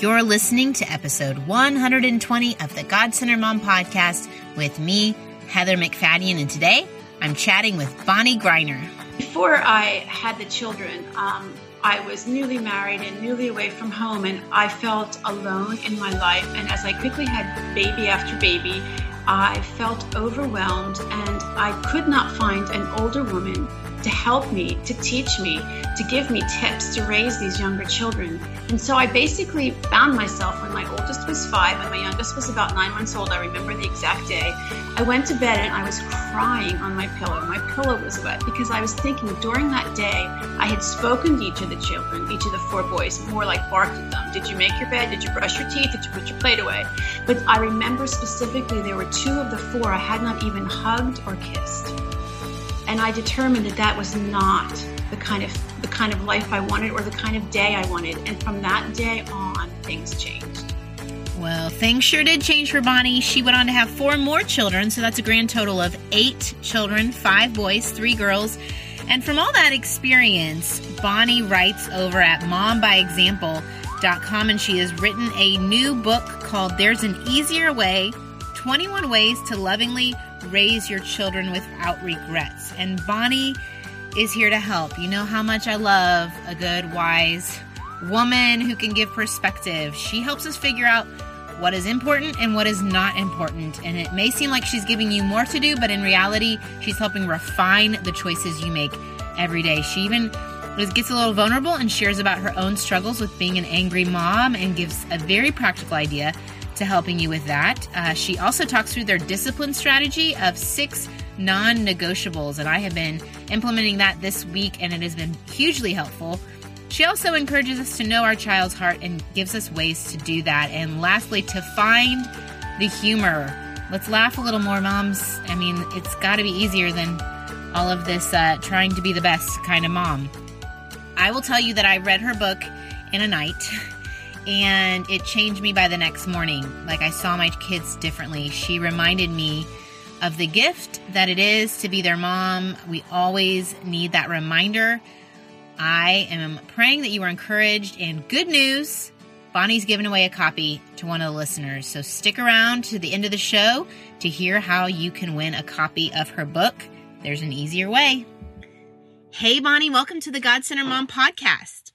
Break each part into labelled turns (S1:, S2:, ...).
S1: You're listening to episode 120 of the God Centered Mom podcast with me, Heather MacFadyen, and today I'm chatting with Bonnie Greiner.
S2: Before I had the children, um, I was newly married and newly away from home, and I felt alone in my life. And as I quickly had baby after baby, I felt overwhelmed, and I could not find an older woman to help me, to teach me, to give me tips to raise these younger children. And so I basically found myself when my oldest was five and my youngest was about nine months old. I remember the exact day. I went to bed and I was crying on my pillow. My pillow was wet because I was thinking during that day I had spoken to each of the children, each of the four boys, more like barked at them. Did you make your bed? Did you brush your teeth? Did you put your plate away? But I remember specifically there were two of the four I had not even hugged or kissed. And I determined that that was not the kind of the kind of life I wanted or the kind of day I wanted. And from that day on, things changed.
S1: Well, things sure did change for Bonnie. She went on to have four more children, so that's a grand total of eight children five boys, three girls. And from all that experience, Bonnie writes over at mombyexample.com and she has written a new book called There's an Easier Way 21 Ways to Lovingly Raise Your Children Without Regrets. And Bonnie is here to help. You know how much I love a good, wise woman who can give perspective. She helps us figure out what is important and what is not important. And it may seem like she's giving you more to do, but in reality, she's helping refine the choices you make every day. She even gets a little vulnerable and shares about her own struggles with being an angry mom and gives a very practical idea to helping you with that. Uh, she also talks through their discipline strategy of six non negotiables, and I have been implementing that this week, and it has been hugely helpful. She also encourages us to know our child's heart and gives us ways to do that. And lastly, to find the humor. Let's laugh a little more, moms. I mean, it's got to be easier than all of this uh, trying to be the best kind of mom. I will tell you that I read her book in a night and it changed me by the next morning. Like I saw my kids differently. She reminded me of the gift that it is to be their mom. We always need that reminder. I am praying that you are encouraged and good news. Bonnie's given away a copy to one of the listeners. So stick around to the end of the show to hear how you can win a copy of her book. There's an easier way. Hey, Bonnie, welcome to the God Centered Mom podcast.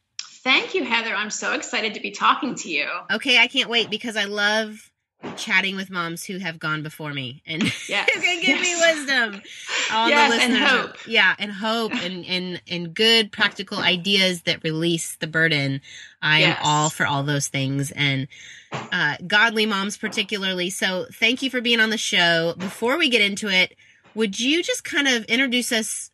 S2: Thank you, Heather. I'm so excited to be talking to you.
S1: Okay, I can't wait because I love chatting with moms who have gone before me and yes. who can give yes. me wisdom.
S2: All yes, the listeners, and hope.
S1: yeah, and hope and, and and good practical ideas that release the burden. I yes. am all for all those things and uh, godly moms particularly. So thank you for being on the show. Before we get into it, would you just kind of introduce us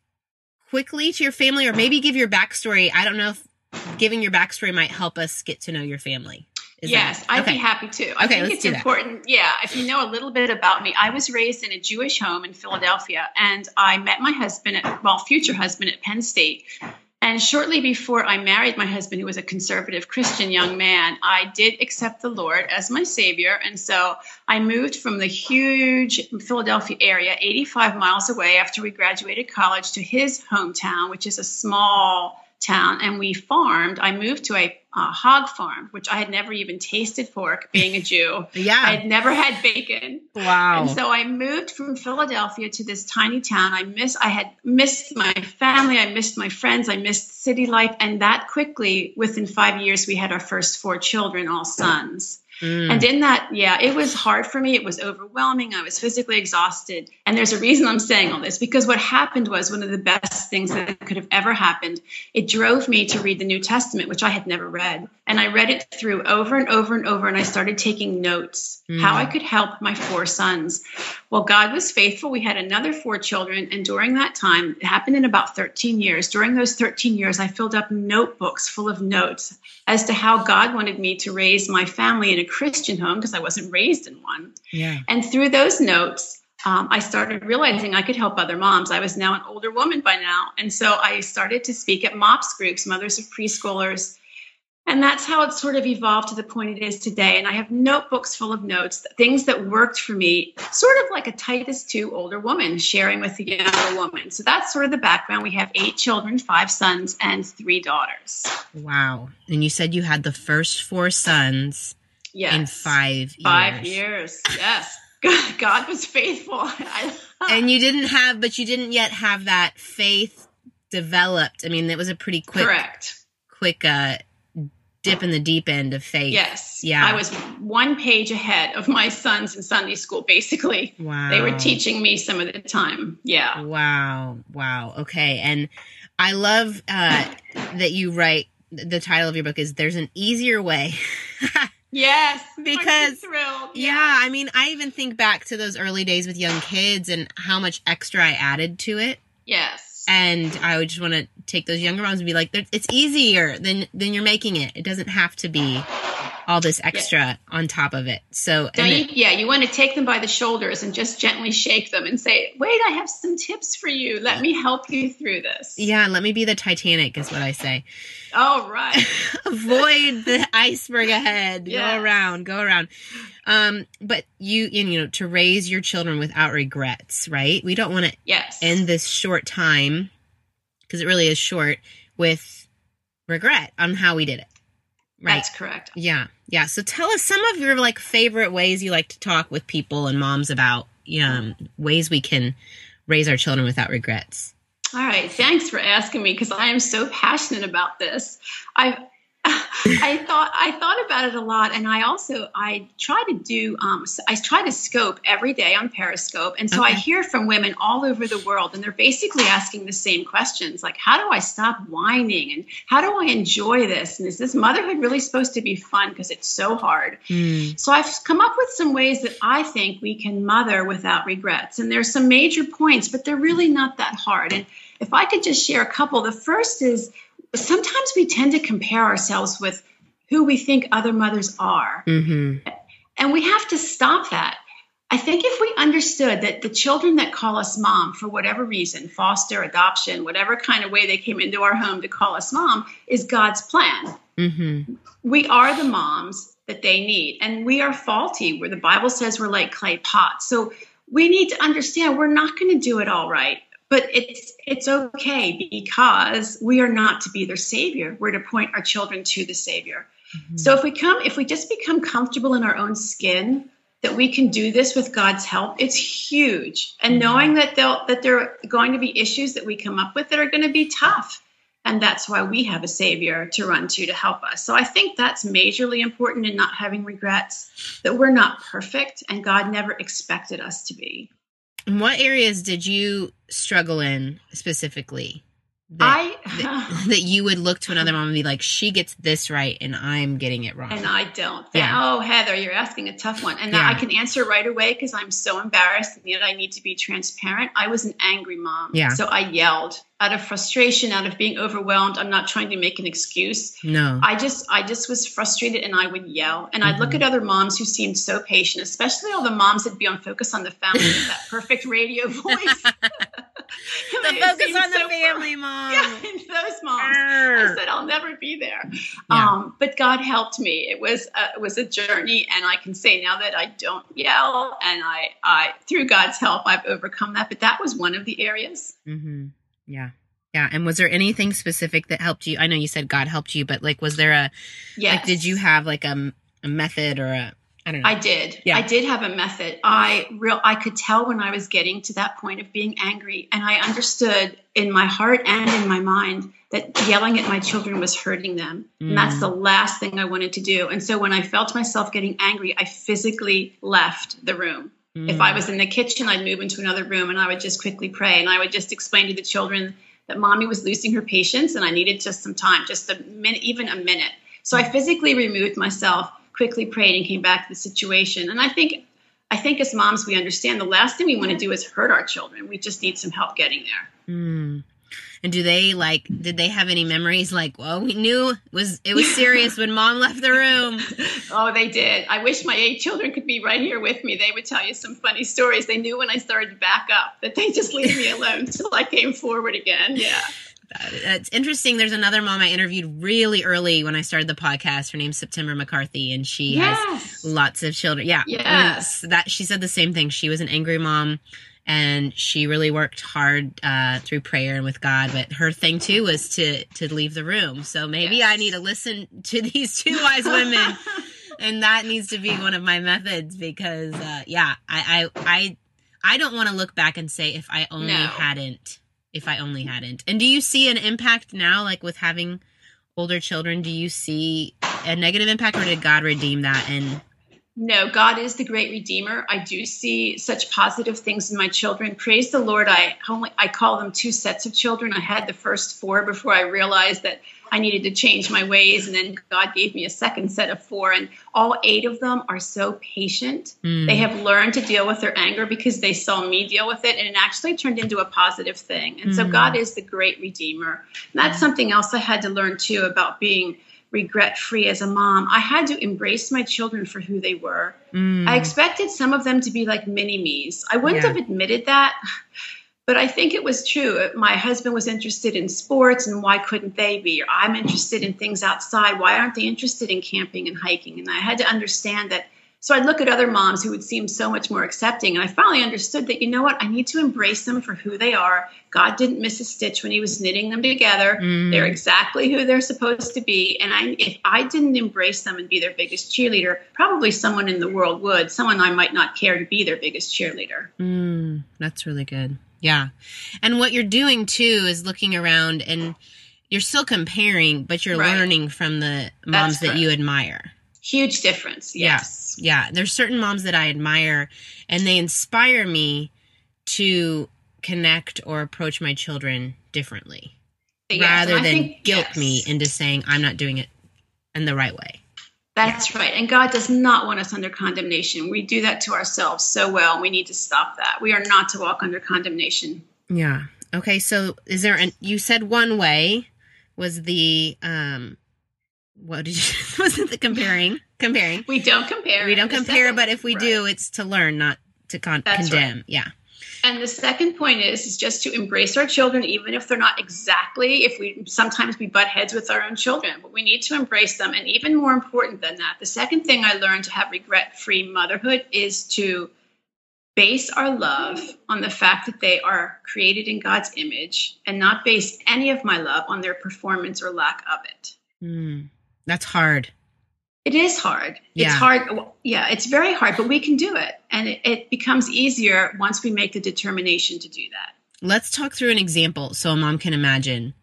S1: quickly to your family or maybe give your backstory? I don't know if giving your backstory might help us get to know your family.
S2: Is yes, that, I'd be happy to. I okay, think it's important. That. Yeah, if you know a little bit about me, I was raised in a Jewish home in Philadelphia, and I met my husband, at, well, future husband at Penn State. And shortly before I married my husband, who was a conservative Christian young man, I did accept the Lord as my Savior. And so I moved from the huge Philadelphia area, 85 miles away after we graduated college, to his hometown, which is a small town and we farmed. I moved to a uh, hog farm, which I had never even tasted pork being a Jew.
S1: yeah.
S2: I had never had bacon.
S1: Wow.
S2: And so I moved from Philadelphia to this tiny town. I miss, I had missed my family. I missed my friends. I missed city life. And that quickly, within five years, we had our first four children, all sons. Mm. And in that, yeah, it was hard for me. It was overwhelming. I was physically exhausted. And there's a reason I'm saying all this because what happened was one of the best things that could have ever happened. It drove me to read the New Testament, which I had never read. And I read it through over and over and over. And I started taking notes mm. how I could help my four sons. Well, God was faithful. We had another four children. And during that time, it happened in about 13 years. During those 13 years, I filled up notebooks full of notes as to how God wanted me to raise my family in a Christian home because I wasn't raised in one.
S1: Yeah.
S2: And through those notes, um, I started realizing I could help other moms. I was now an older woman by now. And so I started to speak at MOPS groups, mothers of preschoolers. And that's how it sort of evolved to the point it is today. And I have notebooks full of notes, things that worked for me, sort of like a Titus 2 older woman sharing with a younger woman. So that's sort of the background. We have eight children, five sons, and three daughters.
S1: Wow. And you said you had the first four sons yes. in five years.
S2: Five years, yes. God was faithful.
S1: and you didn't have, but you didn't yet have that faith developed. I mean, it was a pretty quick,
S2: correct,
S1: quick uh, dip in the deep end of faith.
S2: Yes. Yeah. I was one page ahead of my sons in Sunday school, basically.
S1: Wow.
S2: They were teaching me some of the time. Yeah.
S1: Wow. Wow. Okay. And I love uh, that you write the title of your book is There's an Easier Way.
S2: yes.
S1: Because, yeah. yeah, I mean, I even think back to those early days with young kids and how much extra I added to it.
S2: Yes
S1: and I would just want to take those younger moms and be like, it's easier than than you're making it. It doesn't have to be all this extra yeah. on top of it. So,
S2: you, it, yeah, you want to take them by the shoulders and just gently shake them and say, "Wait, I have some tips for you. Let me help you through this."
S1: Yeah, let me be the Titanic, is what I say.
S2: All right.
S1: Avoid the iceberg ahead. Yes. Go around, go around. Um, but you, you know, to raise your children without regrets, right? We don't want to
S2: yes.
S1: end this short time because it really is short with regret on how we did it.
S2: Right. That's correct.
S1: Yeah. Yeah. So tell us some of your like favorite ways you like to talk with people and moms about um, ways we can raise our children without regrets.
S2: All right. Thanks for asking me because I am so passionate about this. I've I thought I thought about it a lot, and I also I try to do um, I try to scope every day on Periscope, and so okay. I hear from women all over the world, and they're basically asking the same questions, like how do I stop whining, and how do I enjoy this, and is this motherhood really supposed to be fun because it's so hard? Mm. So I've come up with some ways that I think we can mother without regrets, and there's some major points, but they're really not that hard. And if I could just share a couple, the first is sometimes we tend to compare ourselves with who we think other mothers are. Mm-hmm. And we have to stop that. I think if we understood that the children that call us mom for whatever reason, foster, adoption, whatever kind of way they came into our home to call us mom, is God's plan. Mm-hmm. We are the moms that they need. And we are faulty, where the Bible says we're like clay pots. So we need to understand we're not going to do it all right but it's it's okay because we are not to be their savior. We're to point our children to the savior. Mm-hmm. so if we come if we just become comfortable in our own skin that we can do this with god's help it's huge. And mm-hmm. knowing that they'll that there are going to be issues that we come up with that are going to be tough. And that's why we have a savior to run to to help us. So i think that's majorly important in not having regrets that we're not perfect and god never expected us to be
S1: what areas did you struggle in specifically?
S2: That,
S1: I that, that, you would look to another mom and be like, she gets this right and I'm getting it wrong.
S2: And I don't. Yeah. Oh, Heather, you're asking a tough one. And yeah. I can answer right away because I'm so embarrassed and yet I need to be transparent. I was an angry mom.
S1: Yeah.
S2: So I yelled out of frustration, out of being overwhelmed. I'm not trying to make an excuse.
S1: No.
S2: I just I just was frustrated and I would yell. And mm-hmm. I'd look mm-hmm. at other moms who seemed so patient, especially all the moms that be on Focus on the Family with that perfect radio voice.
S1: focus on the family mom.
S2: Yeah, those moms. Arr. I said I'll never be there. Yeah. Um, but God helped me. It was a, it was a journey, and I can say now that I don't yell, and I I through God's help I've overcome that. But that was one of the areas.
S1: Mm-hmm. Yeah. Yeah, and was there anything specific that helped you? I know you said God helped you, but like, was there a?
S2: Yes.
S1: Like, did you have like a, a method or a I don't know.
S2: I did. Yeah. I did have a method. I real I could tell when I was getting to that point of being angry and I understood in my heart and in my mind that yelling at my children was hurting them. Mm. And that's mm. the last thing I wanted to do. And so when I felt myself getting angry, I physically left the room. Mm. If I was in the kitchen, I'd move into another room and I would just quickly pray and I would just explain to the children that mommy was losing her patience and I needed just some time, just a minute, even a minute. So I physically removed myself quickly prayed and came back to the situation. And I think I think as moms we understand the last thing we want to do is hurt our children. We just need some help getting there.
S1: Mm. And do they like did they have any memories like, well, we knew it was it was serious when mom left the room?
S2: oh, they did. I wish my eight children could be right here with me. They would tell you some funny stories. They knew when I started to back up that they just leave me alone until I came forward again. Yeah.
S1: That. It's interesting. There's another mom I interviewed really early when I started the podcast. Her name's September McCarthy, and she
S2: Yes.
S1: has lots of children. Yeah,
S2: Yes.
S1: That she said the same thing. She was an angry mom, and she really worked hard uh, through prayer and with God. But her thing too was to to leave the room. So maybe
S2: Yes.
S1: I need to listen to these two wise women, and that needs to be one of my methods because uh, yeah, I I I, I don't want to look back and say if I only
S2: No.
S1: hadn't if I only hadn't. And do you see an impact now, like with having older children? Do you see a negative impact, or did God redeem that? And
S2: No, God is the great redeemer. I do see such positive things in my children. Praise the Lord. I only I call them two sets of children. I had the first four before I realized that I needed to change my ways, and then God gave me a second set of four, and all eight of them are so patient.
S1: Mm.
S2: They have learned to deal with their anger because they saw me deal with it, and it actually turned into a positive thing. And so
S1: Mm.
S2: God is the great redeemer. And that's something else I had to learn too about being regret free as a mom. I had to embrace my children for who they were.
S1: Mm.
S2: I expected some of them to be like mini me's. I wouldn't
S1: Yeah.
S2: have admitted that, but I think it was true. My husband was interested in sports, and why couldn't they be? Or I'm interested in things outside. Why aren't they interested in camping and hiking? And I had to understand that. So I'd look at other moms who would seem so much more accepting, and I finally understood that you know what? I need to embrace them for who they are. God didn't miss a stitch when He was knitting them together.
S1: Mm.
S2: They're exactly who they're supposed to be. And I, if I didn't embrace them and be their biggest cheerleader, probably someone in the world would. Someone I might not care to be their biggest cheerleader.
S1: Mm, that's really good. Yeah. And what you're doing too is looking around and you're still comparing, but you're
S2: Right.
S1: learning from the moms that you admire.
S2: Huge difference. Yes.
S1: Yeah. Yeah, there's certain moms that I admire and they inspire me to connect or approach my children differently
S2: Yes,
S1: rather than
S2: think-
S1: guilt
S2: yes.
S1: me into saying I'm not doing it in the right way.
S2: That's right. And God does not want us under condemnation. We do that to ourselves so well. We need to stop that. We are not to walk under condemnation.
S1: Yeah. Okay. So is there an, you said one way was the, um, what did you, was it the comparing, comparing?
S2: We don't compare.
S1: We don't compare,
S2: second-
S1: but if we
S2: right.
S1: do, it's to learn, not to con- condemn. Yeah.
S2: And the second point is is just to embrace our children, even if they're not exactly. If we sometimes we butt heads with our own children, but we need to embrace them. And even more important than that, the second thing I learned to have regret-free motherhood is to base our love on the fact that they are created in God's image, and not base any of my love on their performance or lack of it.
S1: Mm, that's hard.
S2: It is hard.
S1: Yeah.
S2: It's hard. Yeah, it's very hard, but we can do it. And it, it becomes easier once we make the determination to do that.
S1: Let's talk through an example so a mom can imagine,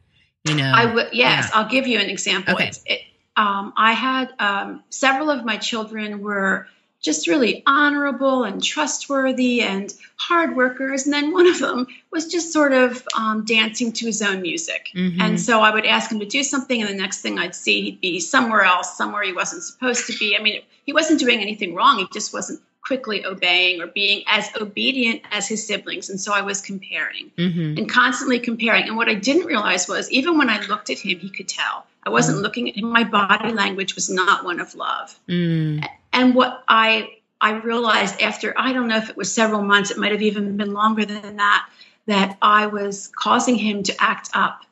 S1: you know.
S2: I would, yes,
S1: yeah.
S2: I'll give you an example.
S1: Okay.
S2: It, um, I had um, several of my children were just really honorable and trustworthy and hard workers. And then one of them was just sort of um, dancing to his own music.
S1: Mhm.
S2: And so I would ask him to do something, and the next thing I'd see, he'd be somewhere else, somewhere he wasn't supposed to be. I mean, he wasn't doing anything wrong. He just wasn't quickly obeying or being as obedient as his siblings. And so I was comparing
S1: Mhm.
S2: and constantly comparing. And what I didn't realize was even when I looked at him, he could tell. I wasn't looking at him. My body language was not one of love.
S1: Mm,
S2: And what I I realized after I don't know if it was several months, it might have even been longer than that, that I was causing him to act up.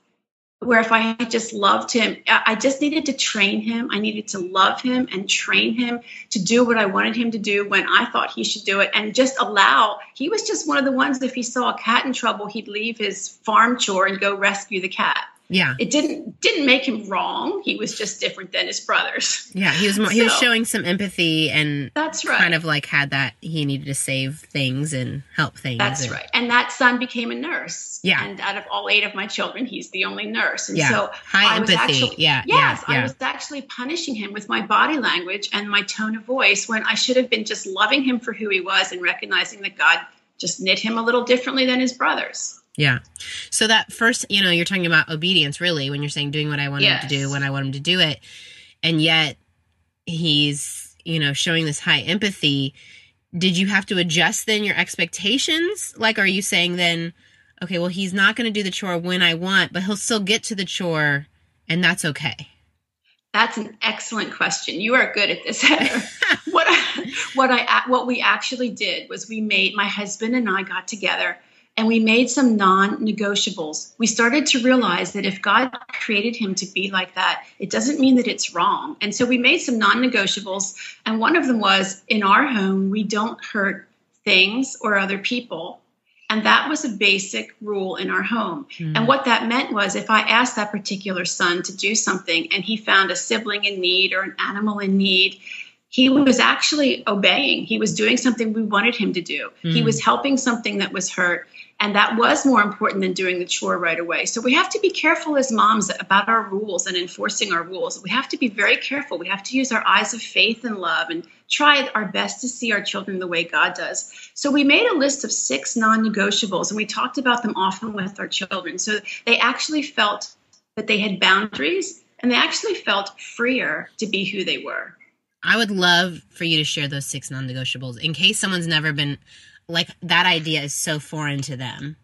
S2: Where if I had just loved him, I just needed to train him. I needed to love him and train him to do what I wanted him to do when I thought he should do it, and just allow. He was just one of the ones. If he saw a cat in trouble, he'd leave his farm chore and go rescue the cat.
S1: Yeah.
S2: It didn't didn't make him wrong. He was just different than his brothers.
S1: Yeah. He was, mo- he was showing some empathy and
S2: That's right.
S1: kind of like had that he needed to save things and help things.
S2: That's
S1: and-
S2: right. And that son became a nurse.
S1: Yeah.
S2: And out of all eight of my children, he's the only nurse. And
S1: Yeah.
S2: so
S1: High
S2: I was
S1: empathy.
S2: actually-
S1: yeah.
S2: yes,
S1: yeah.
S2: I was actually punishing him with my body language and my tone of voice when I should have been just loving him for who he was and recognizing that God just knit him a little differently than his brothers.
S1: Yeah. So that first, you know, you're talking about obedience really when you're saying doing what I want him to do when I want him to do it. And yet he's, you know, showing this high empathy. Did you have to adjust then your expectations? Like are you saying then okay, well he's not going to do the chore when I want, but he'll still get to the chore and that's okay.
S2: That's an excellent question. You are good at this, what I, what I what we actually did was we made my husband and I got together and we made some non negotiables. We started to realize that if God created him to be like that, it doesn't mean that it's wrong. And so we made some non negotiables. And one of them was in our home, we don't hurt things or other people. And that was a basic rule in our home. Mm. And what that meant was if I asked that particular son to do something and he found a sibling in need or an animal in need, he was actually obeying. He was doing something we wanted him to do. Mm. He was helping something that was hurt. And that was more important than doing the chore right away. So we have to be careful as moms about our rules and enforcing our rules. We have to be very careful. We have to use our eyes of faith and love and try our best to see our children the way God does. So we made a list of six non negotiables and we talked about them often with our children. So they actually felt that they had boundaries and they actually felt freer to be who they were.
S1: I would love for you to share those six non negotiables in case someone's never been like that idea is so foreign to them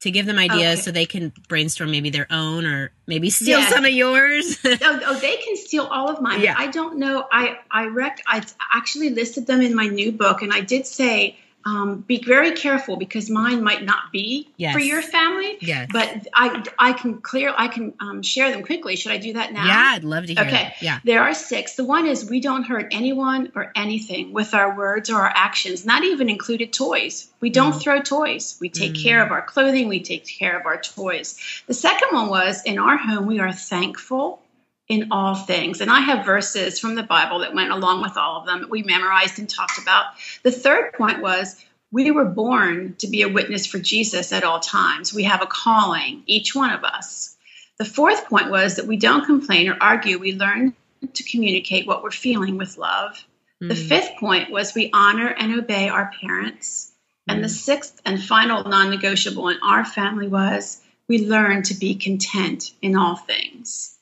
S1: to give them ideas okay. so they can brainstorm maybe their own or maybe steal some of yours.
S2: oh, oh, they can steal all of mine. Yeah. I don't know. I I rec I actually listed them in my new book and I did say um, be very careful because mine might not be yes. for your family.
S1: Yes.
S2: But I, I can clear, I can um, share them quickly. Should I do that now?
S1: Yeah, I'd love to hear.
S2: Okay.
S1: Yeah.
S2: There are six. The one is we don't hurt anyone or anything with our words or our actions, not even included toys. We don't mm. throw toys. We take mm. care of our clothing. We take care of our toys. The second one was in our home, we are thankful in all things. And I have verses from the Bible that went along with all of them that we memorized and talked about. The third point was we were born to be a witness for Jesus at all times. We have a calling, each one of us. The fourth point was that we don't complain or argue. We learn to communicate what we're feeling with love. Mm. The fifth point was we honor and obey our parents. Mm. And the hmm. sixth and final non negotiable in our family was we learn to be content in all things.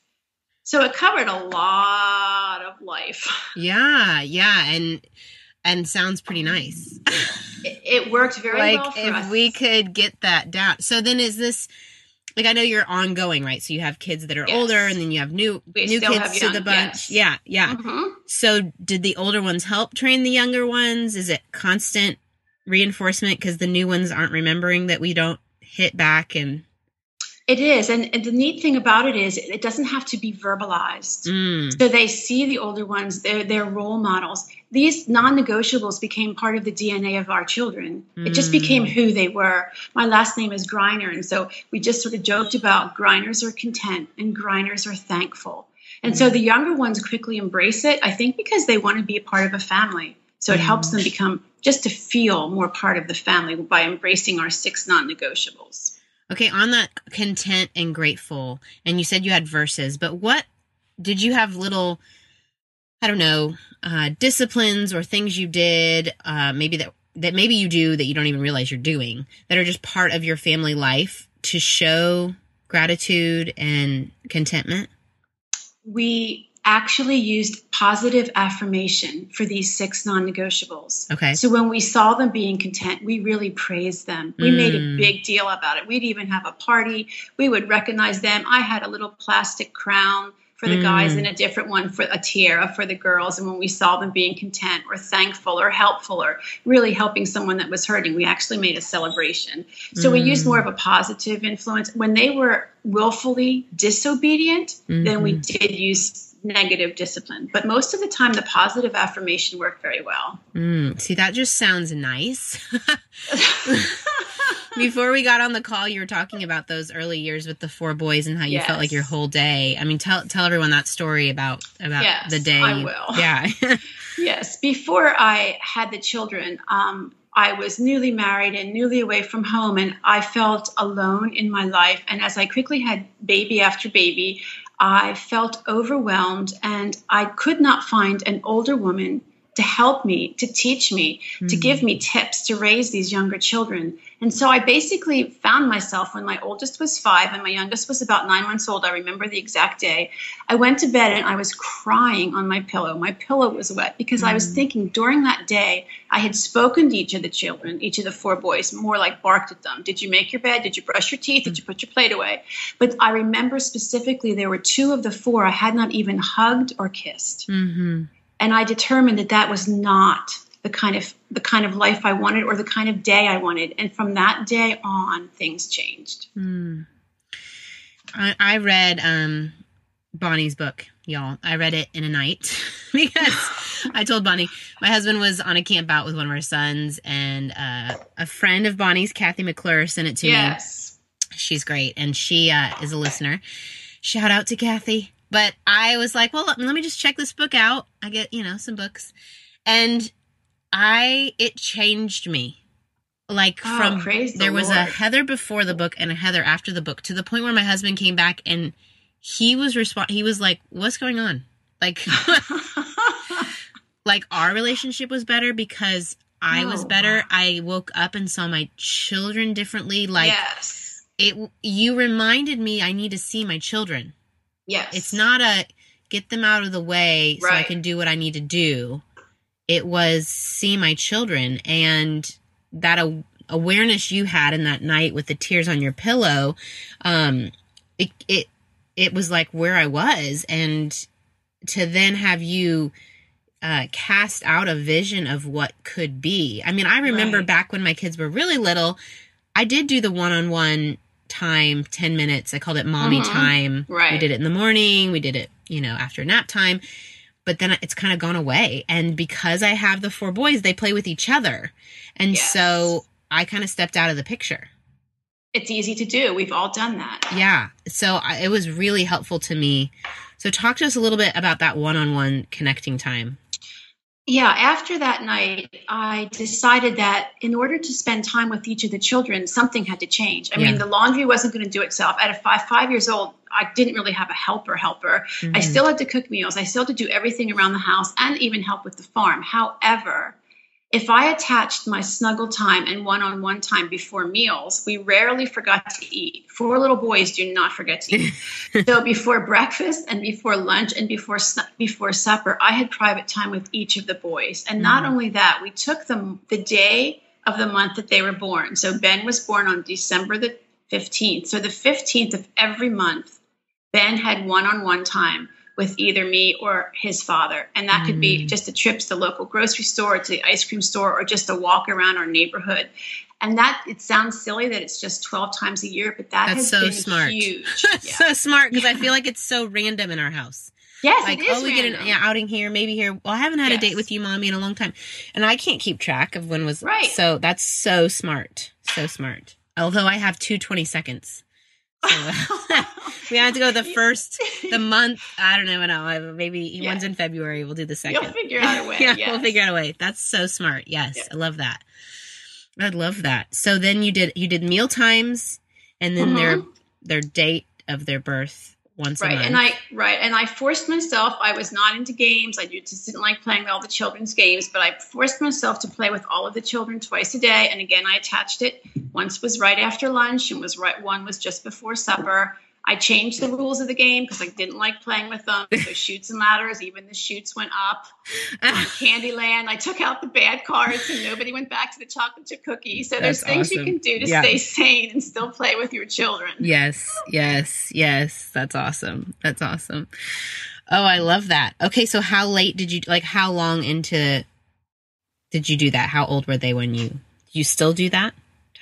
S2: So it covered a lot of life.
S1: Yeah, yeah, and and sounds pretty nice.
S2: it, it, worked very
S1: like
S2: well.
S1: if
S2: us.
S1: If we could get that down. So then is this like I know you're ongoing, right? So you have kids that are yes. older and then you have new we new kids young, to the bunch. Yes. Yeah, yeah. Mm-hmm. So did the older ones help train the younger ones? Is it constant reinforcement because the new ones aren't remembering that we don't hit back and
S2: it is. And, and, the neat thing about it is it doesn't have to be verbalized. Mm. So they see the older ones, they're, they're role models. These non negotiables became part of the DNA of our children. Mm. It just became mm. who they were. My last name is Griner. And so we just sort of joked about Griners are content and Griners are thankful. And mm. so the younger ones quickly embrace it, I think because they want to be a part of a family. So it helps them mm. become just to feel more part of the family by embracing our six non negotiables.
S1: Okay, on that content and grateful, and you said you had verses, but what did you have little, I don't know, uh, disciplines or things you did, uh, maybe that that maybe you do that you don't even realize you're doing that are just part of your family life to show gratitude and contentment?
S2: We actually used positive affirmation for these six non negotiables.
S1: Okay.
S2: So when we saw them being content, we really praised them. We mm. made a mm. big deal about it. We'd even have a party. We would recognize them. I had a little plastic crown for the mm. guys and a different one for a tiara for the girls. And when we saw them being content or thankful or helpful or really helping someone that was hurting, we actually made a celebration. So mm. we used more of a positive influence. When they were willfully disobedient, mm-hmm. then we mm-hmm. did use negative discipline. But most of the time, the positive affirmation worked very well.
S1: Mm, see, that just sounds nice. Before we got on the call, you were talking about those early years with the four boys and how you yes. felt like your whole day. I mean, tell tell everyone that story about about
S2: yes,
S1: the day.
S2: I will.
S1: Yeah.
S2: yes. Before I had the children, um, I was newly married and newly away from home, and I felt alone in my life. And as I quickly had baby after baby, I felt overwhelmed and I could not find an older woman to help me, to teach me, mm-hmm. to give me tips to raise these younger children. And so I basically found myself when my oldest was five and my youngest was about nine months old. I remember the exact day. I went to bed and I was crying on my pillow. My pillow was wet because mm. I was mm. thinking during that day, I had spoken to each of the children, each of the four boys, more like barked at them. Did you make your bed? Did you brush your teeth? Did you put your plate away? But I remember specifically there were two of the four I had not even hugged or kissed. And I determined that that was not the kind of the kind of life I wanted or the kind of day I wanted. And from that day on, things changed.
S1: Mm. I, I read um, Bonnie's book, y'all. I read it in a night because I told Bonnie my husband was on a camp out with one of our sons, and uh, a friend of Bonnie's, Kathy McClure, sent it to
S2: yes.
S1: me. She's great, and she uh, is a listener. Shout out to Kathy. But I was like, well, let, me just check this book out. I get, you know, some books. And I, it changed me like
S2: Oh,
S1: from
S2: praise the
S1: there was a Heather before the book and a Heather after the book to the point where my husband came back and he was respond he was like what's going on like like our relationship was better because I was
S2: Oh,
S1: better
S2: wow.
S1: I woke up and saw my children differently like
S2: yes.
S1: it you reminded me I need to see my children
S2: Yes.
S1: it's not a get them out of the way so I can do what I need to do. It was see my children and that a- awareness you had in that night with the tears on your pillow. Um, it it it was like where I was, and to then have you uh, cast out a vision of what could be. I mean, I remember
S2: Right.
S1: back when my kids were really little, I did do the one on one time, 10 minutes. I called it mommy
S2: Mhm.
S1: time. We did it in the morning, we did it, you know, after nap time. But then it's kind of gone away. And because I have the four boys, they play with each other. And
S2: Yes.
S1: so I kind of stepped out of the picture.
S2: It's easy to do. We've all done that.
S1: Yeah. So I, it was really helpful to me. So talk to us a little bit about that one on one connecting time.
S2: Yeah, after that night, I decided that in order to spend time with each of the children, something had to change. I
S1: Yeah.
S2: mean, the laundry wasn't going to do itself. At a five five years old, I didn't really have a helper helper. I
S1: Mhm.
S2: still had to cook meals. I still had to do everything around the house and even help with the farm. However, if I attached my snuggle time and one on one time before meals, we rarely forgot to eat. Four little boys do not forget to eat. so before breakfast and before lunch and before before supper, I had private time with each of the boys. And not
S1: Mhm.
S2: only that, we took them the day of the month that they were born. So Ben was born on December the 15th. So the 15th of every month, Ben had one-on-one time with either me or his father. And that could be
S1: Mm.
S2: just a trip to the local grocery store, to the ice cream store, or just a walk around our neighborhood. And that it sounds silly that it's just 12 times a year, but that
S1: That's
S2: has
S1: so
S2: been
S1: smart.
S2: huge. Yeah.
S1: so smart because I feel like it's so random in our house.
S2: yes,
S1: like
S2: it is
S1: oh we get an yeah, outing here maybe here well i haven't had a date with you mommy in a long time and i can't keep track of when was
S2: Right.
S1: so that's so smart so smart although i have two 20 seconds we have to go the first the month i don't even know maybe
S2: Yeah.
S1: one's in february we'll do the 2nd
S2: You'll figure out a way.
S1: yeah
S2: yes.
S1: we'll figure out a way that's so smart yes i love that i love that so then you did you did meal times and then their
S2: Mhm.
S1: their date of their birth once a
S2: right and i right and i forced myself i was not into games i just didn't like playing all the children's games but i forced myself to play with all of the children twice a day and again i attached it. Once was right after lunch and was right one was just before supper i changed the rules of the game because i didn't like playing with them so Chutes and Ladders even the chutes went up on candyland i took out the bad cards and nobody went back to the chocolate chip cookie so there's things
S1: awesome.
S2: you can do to
S1: Yeah.
S2: stay sane and still play with your children
S1: Yes, yes, yes. That's awesome. That's awesome. Oh, I love that. Okay, so how late did you like how long into did you do that? How old were they when you you still do that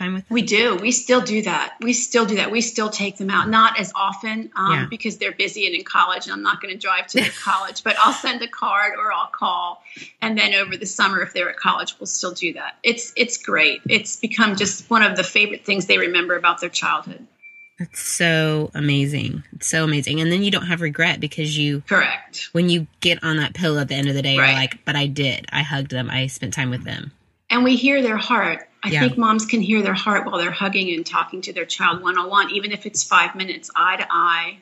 S1: time with them?
S2: We do. We still do that. We still do that. We still take them out, not as often um,
S1: Yeah.
S2: because they're busy and in college, and I'm not going to drive to their college. But I'll send a card or I'll call, and then over the summer, if they're at college, we'll still do that. It's it's great. It's become just one of the favorite things they remember about their childhood.
S1: It's so amazing. It's so amazing. And then you don't have regret because you
S2: Correct.
S1: when you get on that pill at the end of the day,
S2: Right.
S1: you're like, but I did. I hugged them. I spent time with them.
S2: And we hear their heart. I
S1: Yeah.
S2: think moms can hear their heart while they're hugging and talking to their child one on one, even if it's five minutes, eye to eye.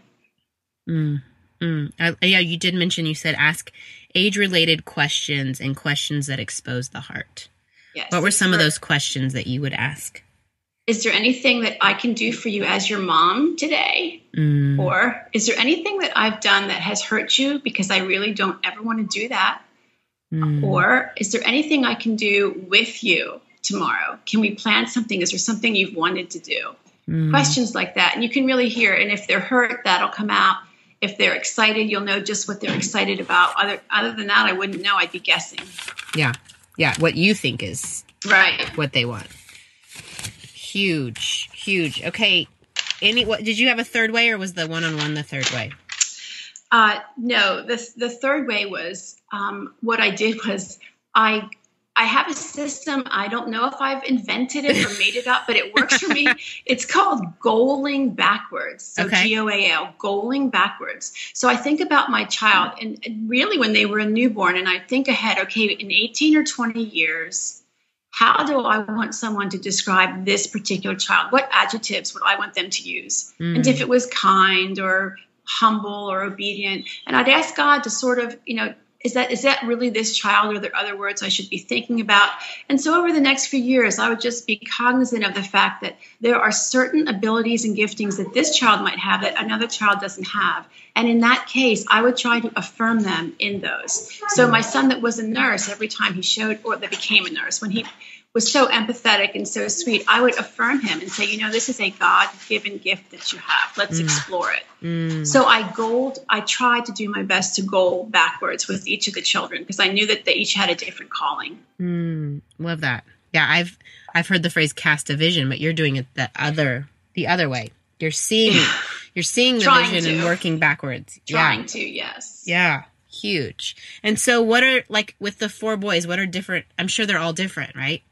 S1: Mm, mm. I, yeah, you did mention you said ask age related questions and questions that expose the heart.
S2: Yes.
S1: What were some of those questions that you would ask?
S2: Is there anything that I can do for you as your mom today?
S1: Mm,
S2: Or is there anything that I've done that has hurt you because I really don't ever want to do that?
S1: mm,
S2: Or is there anything I can do with you tomorrow? Can we plan something? Is there something you've wanted to do?
S1: mm.
S2: Questions like that. And you can really hear. And if they're hurt, that'll come out. If they're excited, you'll know just what they're excited about. Other other than that, I wouldn't know. I'd be guessing.
S1: Yeah,
S3: Yeah, what you think is
S2: Right.
S3: what they want. Huge, huge. Okay. Any what did you have a third way or was the one on one the third way?
S2: Uh, no, the the third way was um, what I did was I I have a system. I don't know if I've invented it or made it up, but it works for me. It's called goaling backwards. So
S3: Okay.
S2: G O A L, goaling backwards. So I think about my child, and, and really when they were a newborn, and I think ahead. Okay, in eighteen or twenty years. How do I want someone to describe this particular child? What adjectives would I want them to use? and if mm. it was kind or humble or obedient and i'd ask god to sort of you know is that is that really this child? Or are there other words i should be thinking about? And so over the next few years i would just be cognizant of the fact that there are certain abilities and giftings that this child might have that another child doesn't have. And in that case i would try to affirm them in those. So my son that was a nurse every time he showed or that became a nurse when he was so empathetic and so sweet, I would affirm him and say, you know, this is a God given gift that you have. Let's explore it.
S3: Mm.
S2: So I goaled, I tried to do my best to go backwards with each of the children because I knew that they each had a different calling.
S3: Mm, love that. Yeah, I've I've heard the phrase cast a vision, but you're doing it the other the other way. You're seeing you're seeing the
S2: Trying
S3: vision and working backwards.
S2: Trying
S3: yeah.
S2: to, yes.
S3: Yeah. Huge. And so what are like with the four boys, what are different I'm sure they're all different, right?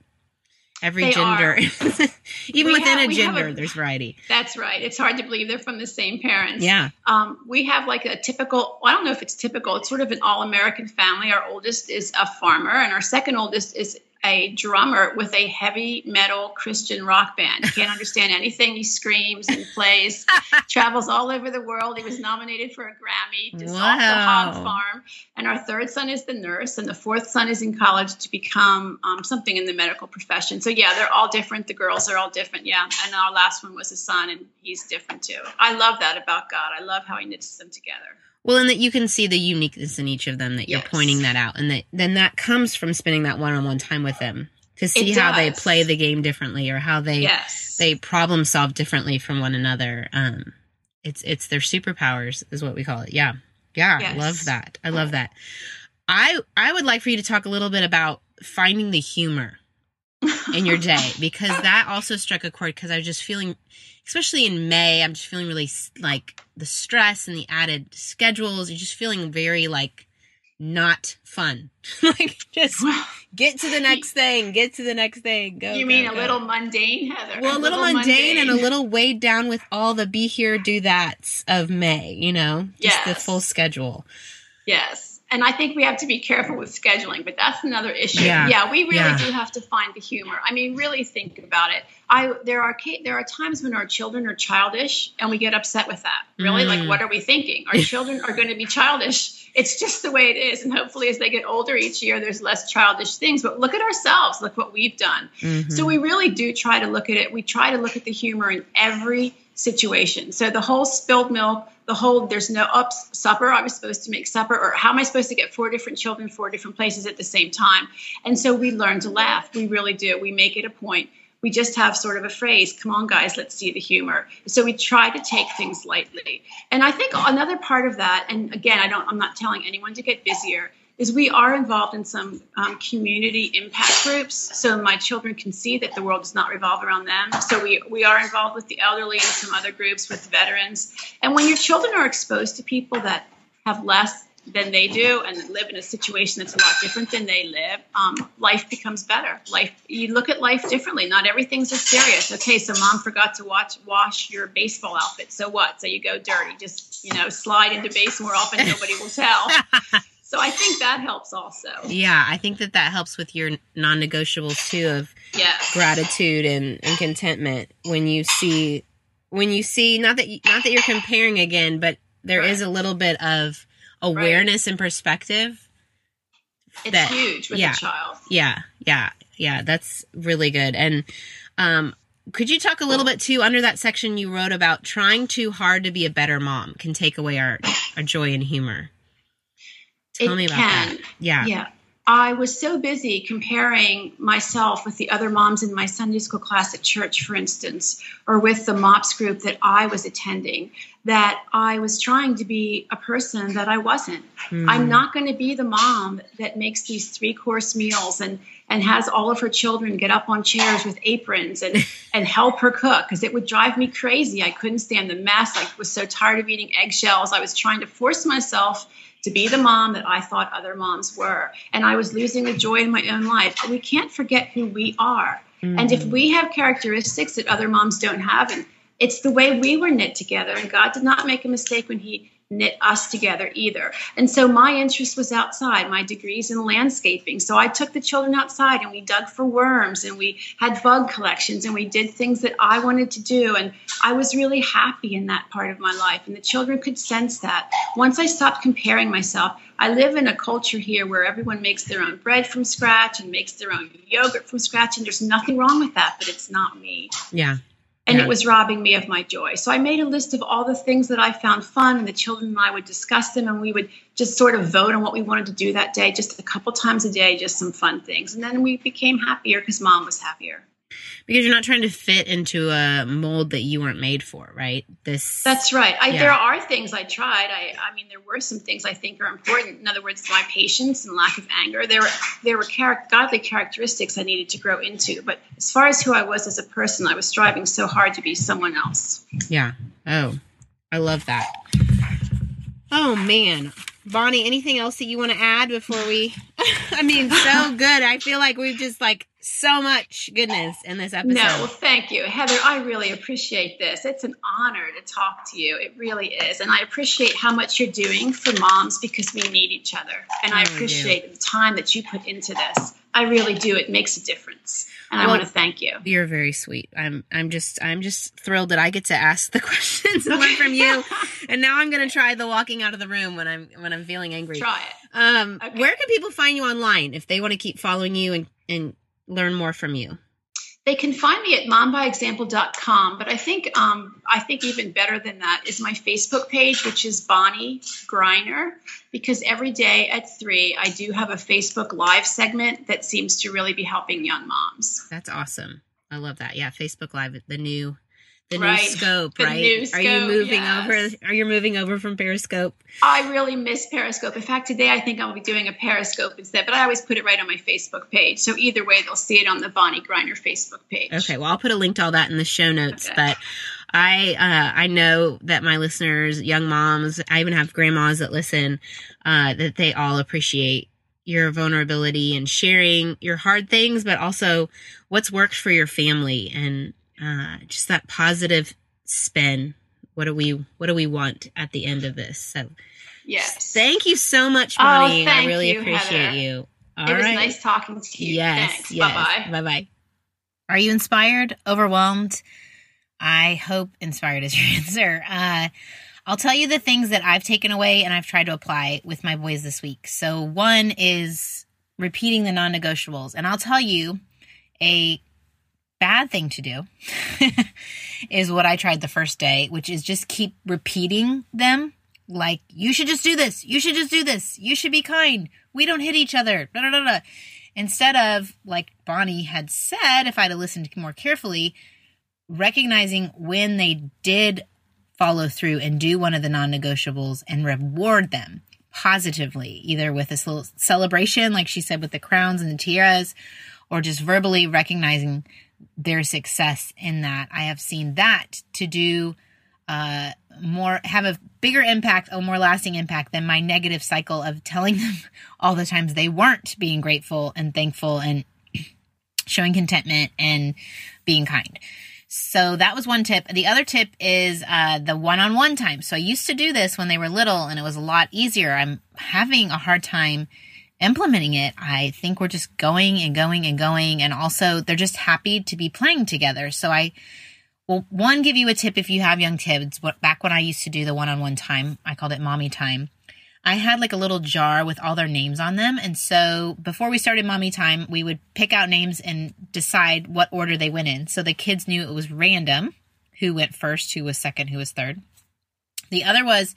S3: Every
S2: They
S3: gender. Even
S2: We
S3: within
S2: have-
S3: a gender,
S2: a-
S3: there's variety.
S2: That's right. It's hard to believe they're from the same parents.
S3: Yeah.
S2: Um, we have like a typical, well, I don't know if it's typical, it's sort of an all American family. Our oldest is a farmer, and our second oldest is a drummer with a heavy metal Christian rock band. He can't understand anything. He screams and plays, travels all over the world. He was nominated for a Grammy just off the hog farm. And our third son is the nurse, and the fourth son is in college to become um, something in the medical profession. So, yeah, they're all different. The girls are all different. Yeah. And our last one was a son, and he's different too. I love that about God. I love how he knits them together.
S3: Well, and that you can see the uniqueness in each of them that you're
S2: Yes.
S3: pointing that out, and that then that comes from spending that one-on-one time with them to see how they play the game differently or how they
S2: Yes.
S3: they problem solve differently from one another. Um, it's it's their superpowers is what we call it. Yeah, yeah,
S2: Yes.
S3: love that. I love that. I I would like for you to talk a little bit about finding the humor in your day because that also struck a chord because I was just feeling, especially in May, I'm just feeling really like the stress and the added schedules. You're just feeling very like not fun. like just get to the next thing, get to the next thing. Go.
S2: you
S3: go,
S2: mean a
S3: go.
S2: little mundane, Heather?
S3: Well, a little, mundane, and a little weighed down with all the be here, do that's of May, you know, just the full schedule.
S2: Yes. And I think we have to be careful with scheduling, but that's another issue.
S3: Yeah.
S2: yeah we really
S3: Yeah.
S2: do have to find the humor. I mean, really think about it. I there are there are times when our children are childish and we get upset with that. Really,
S3: Mm.
S2: like what are we thinking? Our children are going to be childish. It's just the way it is. And hopefully as they get older each year there's less childish things, but look at ourselves. Look what we've done.
S3: Mhm.
S2: So we really do try to look at it. We try to look at the humor in every situation. So the whole spilled milk, the whole there's no ups supper. I was supposed to make supper, or how am I supposed to get four different children four different places at the same time? And so we learn to laugh. We really do. We make it a point. We just have sort of a phrase, come on, guys, let's see the humor. So we try to take things lightly. And I think another part of that, and again, I don't, I'm not telling anyone to get busier, is we are involved in some um, community impact groups so my children can see that the world does not revolve around them. So we, we are involved with the elderly and some other groups with veterans. And when your children are exposed to people that have less than they do and live in a situation that's a lot different than they live um, life becomes better. Life you look at life differently. Not everything's as serious. Okay so mom forgot to watch wash your baseball outfit. So what? So you go dirty. Just you know slide into base more often nobody will tell so I think that helps also.
S3: Yeah, I think that that helps with your non-negotiables too of
S2: Yes.
S3: gratitude and, and contentment when you see when you see not that you, not that you're comparing again, but there is
S2: Right.
S3: a little bit of awareness and perspective.
S2: It's
S3: that-
S2: huge with
S3: yeah.
S2: a child.
S3: Yeah, yeah, yeah. That's really good. And um, could you talk a little bit too under that section you wrote about trying too hard to be a better mom can take away our our joy and humor. Tell
S2: It
S3: me about
S2: can.
S3: that. Yeah.
S2: Yeah. I was so busy comparing myself with the other moms in my Sunday school class at church, for instance, or with the MOPS group that I was attending, that I was trying to be a person that I wasn't. Mm. I'm not going to be the mom that makes these three course meals and and has all of her children get up on chairs with aprons and and help her cook because it would drive me crazy. I couldn't stand the mess. I was so tired of eating eggshells. I was trying to force myself to be the mom that I thought other moms were. And I was losing the joy in my own life. We can't forget who we are. Mm-hmm. And if mm. we have characteristics that other moms don't have, and it's the way we were knit together, and God did not make a mistake when He knit us together either. And so my interest was outside, my degrees in landscaping. So I took the children outside and we dug for worms and we had bug collections and we did things that I wanted to do. And I was really happy in that part of my life. And the children could sense that. Once I stopped comparing myself, I live in a culture here where everyone makes their own bread from scratch and makes their own yogurt from scratch. And there's nothing wrong with that, but it's not me.
S3: Yeah
S2: and yeah. it was robbing me of my joy. So I made a list of all the things that I found fun, and the children and I would discuss them, and we would just sort of vote on what we wanted to do that day, just a couple times a day, just some fun things. And then we became happier because mom was happier
S3: because you're not trying to fit into a mold that you weren't made for, right? This
S2: That's right. I, yeah. There are things I tried. I, I mean, there were some things I think are important. In other words, my patience and lack of anger. There were there were char- godly characteristics I needed to grow into. But as far as who I was as a person, I was striving so hard to be someone else.
S3: Yeah. Oh, I love that. Oh man, Bonni, anything else that you want to add before we? I mean, so good. I feel like we've just like so much goodness in this episode.
S2: No, well, thank you, Heather. I really appreciate this. It's an honor to talk to you. It really is, and I appreciate how much you're doing for moms because we need each other, and I appreciate the time that you put into this. I really do. It makes a difference, and well, I want to thank you.
S3: You're very sweet. I'm I'm just I'm just thrilled that I get to ask the questions and learn from you. and now I'm going to try the walking out of the room when I'm when I'm feeling angry.
S2: Try it.
S3: Um, okay. Where can people find you online if they want to keep following you and and learn more from you?
S2: They can find me at mombyexample.com, but I think um, I think even better than that is my Facebook page, which is Bonni Greiner, because every day at three I do have a Facebook Live segment that seems to really be helping young moms.
S3: That's awesome. I love that. Yeah, Facebook Live, the new the right. new scope, the right? New scope, are you moving yes. over? Are you moving over from Periscope?
S2: I really miss Periscope. In fact, today I think I'll be doing a Periscope instead, but I always put it right on my Facebook page. So either way, they'll see it on the Bonni Greiner Facebook page.
S3: Okay, well, I'll put a link to all that in the show notes. Okay. But I uh, I know that my listeners, young moms, I even have grandmas that listen, uh, that they all appreciate your vulnerability and sharing your hard things, but also what's worked for your family and uh, just that positive spin. What do we What do we want at the end of this? So,
S2: yes,
S3: thank you so much, Bonni. Oh, I really you, appreciate Heather. you.
S2: All it was right. nice talking to you. Yes, Thanks. yes. Bye bye.
S3: Bye bye. Are you inspired? Overwhelmed? I hope inspired is your answer. Uh, I'll tell you the things that I've taken away and I've tried to apply with my boys this week. So, one is repeating the non negotiables. And I'll tell you a bad thing to do is what I tried the first day, which is just keep repeating them. Like, you should just do this. You should just do this. You should be kind. We don't hit each other. Blah, blah, blah, Instead of, like Bonni had said, if I'd have listened more carefully, recognizing when they did follow through and do one of the non negotiables and reward them positively, either with this little celebration, like she said, with the crowns and the tiaras, or just verbally recognizing their success in that. I have seen that to do uh, more, have a bigger impact, a more lasting impact than my negative cycle of telling them all the times they weren't being grateful and thankful and showing contentment and being kind. So that was one tip. The other tip is uh, the one on one time. So I used to do this when they were little and it was a lot easier. I'm having a hard time implementing it, I think we're just going and going and going. And also, they're just happy to be playing together. So I will, one, give you a tip if you have young kids. Back when I used to do the one on one time, I called it mommy time. I had like a little jar with all their names on them. And so before we started mommy time, we would pick out names and decide what order they went in. So the kids knew it was random who went first, who was second, who was third. The other was,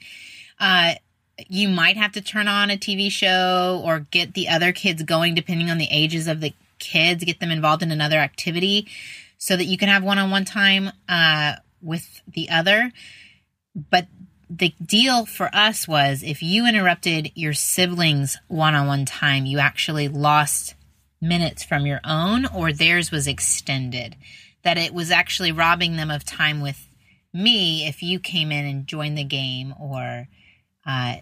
S3: uh,
S1: you might have to turn on a TV show or get the other kids going, depending on the ages of the kids, get them involved in another activity so that you can have one on one time uh, with the other. But the deal for us was if you interrupted your siblings' one on one time, you actually lost minutes from your own or theirs was extended. That it was actually robbing them of time with me if you came in and joined the game or uh,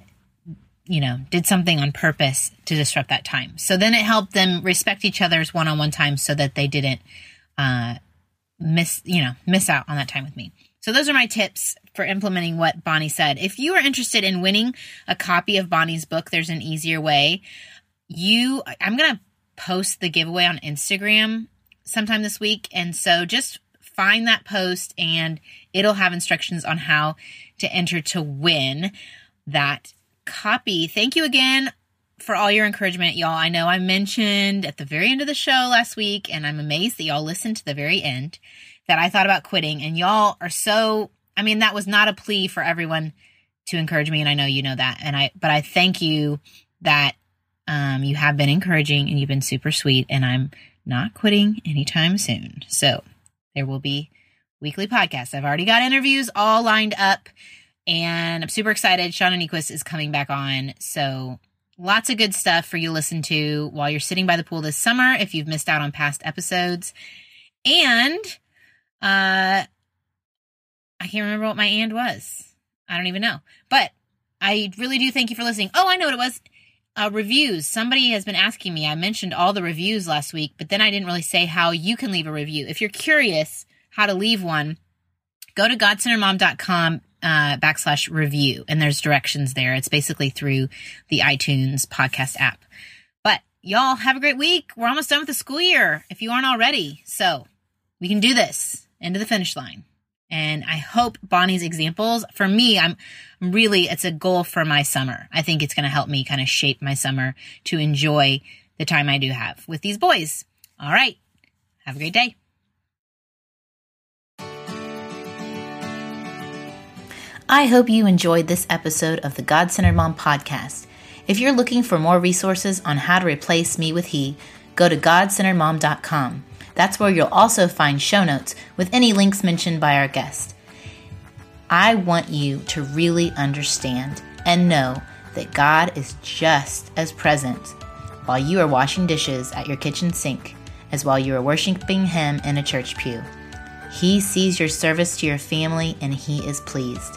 S1: you know, did something on purpose to disrupt that time. So then it helped them respect each other's one on one time so that they didn't uh, miss, you know, miss out on that time with me. So those are my tips for implementing what Bonni said. If you are interested in winning a copy of Bonni's book, there's an easier way. You, I'm going to post the giveaway on Instagram sometime this week. And so just find that post and it'll have instructions on how to enter to win that copy. Thank you again for all your encouragement, y'all. I know I mentioned at the very end of the show last week, and I'm amazed that y'all listened to the very end, that I thought about quitting. And y'all are so, I mean, that was not a plea for everyone to encourage me. And I know you know that. And I, but I thank you that um, you have been encouraging and you've been super sweet. And I'm not quitting anytime soon. So there will be weekly podcasts. I've already got interviews all lined up and I'm super excited. Shauna Niequist is coming back on. So lots of good stuff for you to listen to while you're sitting by the pool this summer if you've missed out on past episodes. And uh I can't remember what my and was. I don't even know. But I really do thank you for listening. Oh, I know what it was. Uh, reviews. Somebody has been asking me. I mentioned all the reviews last week, but then I didn't really say how you can leave a review. If you're curious how to leave one, go to godcenteredmom.com uh, backslash review, and there's directions there. It's basically through the iTunes podcast app. But y'all have a great week. We're almost done with the school year if you aren't already. So we can do this into the finish line. And I hope Bonni's examples for me, I'm really, it's a goal for my summer. I think it's going to help me kind of shape my summer to enjoy the time I do have with these boys. All right. Have a great day.
S4: I hope you enjoyed this episode of the God Centered Mom podcast. If you're looking for more resources on how to replace me with he, go to godcenteredmom.com. That's where you'll also find show notes with any links mentioned by our guest. I want you to really understand and know that God is just as present while you are washing dishes at your kitchen sink as while you are worshiping Him in a church pew. He sees your service to your family and He is pleased.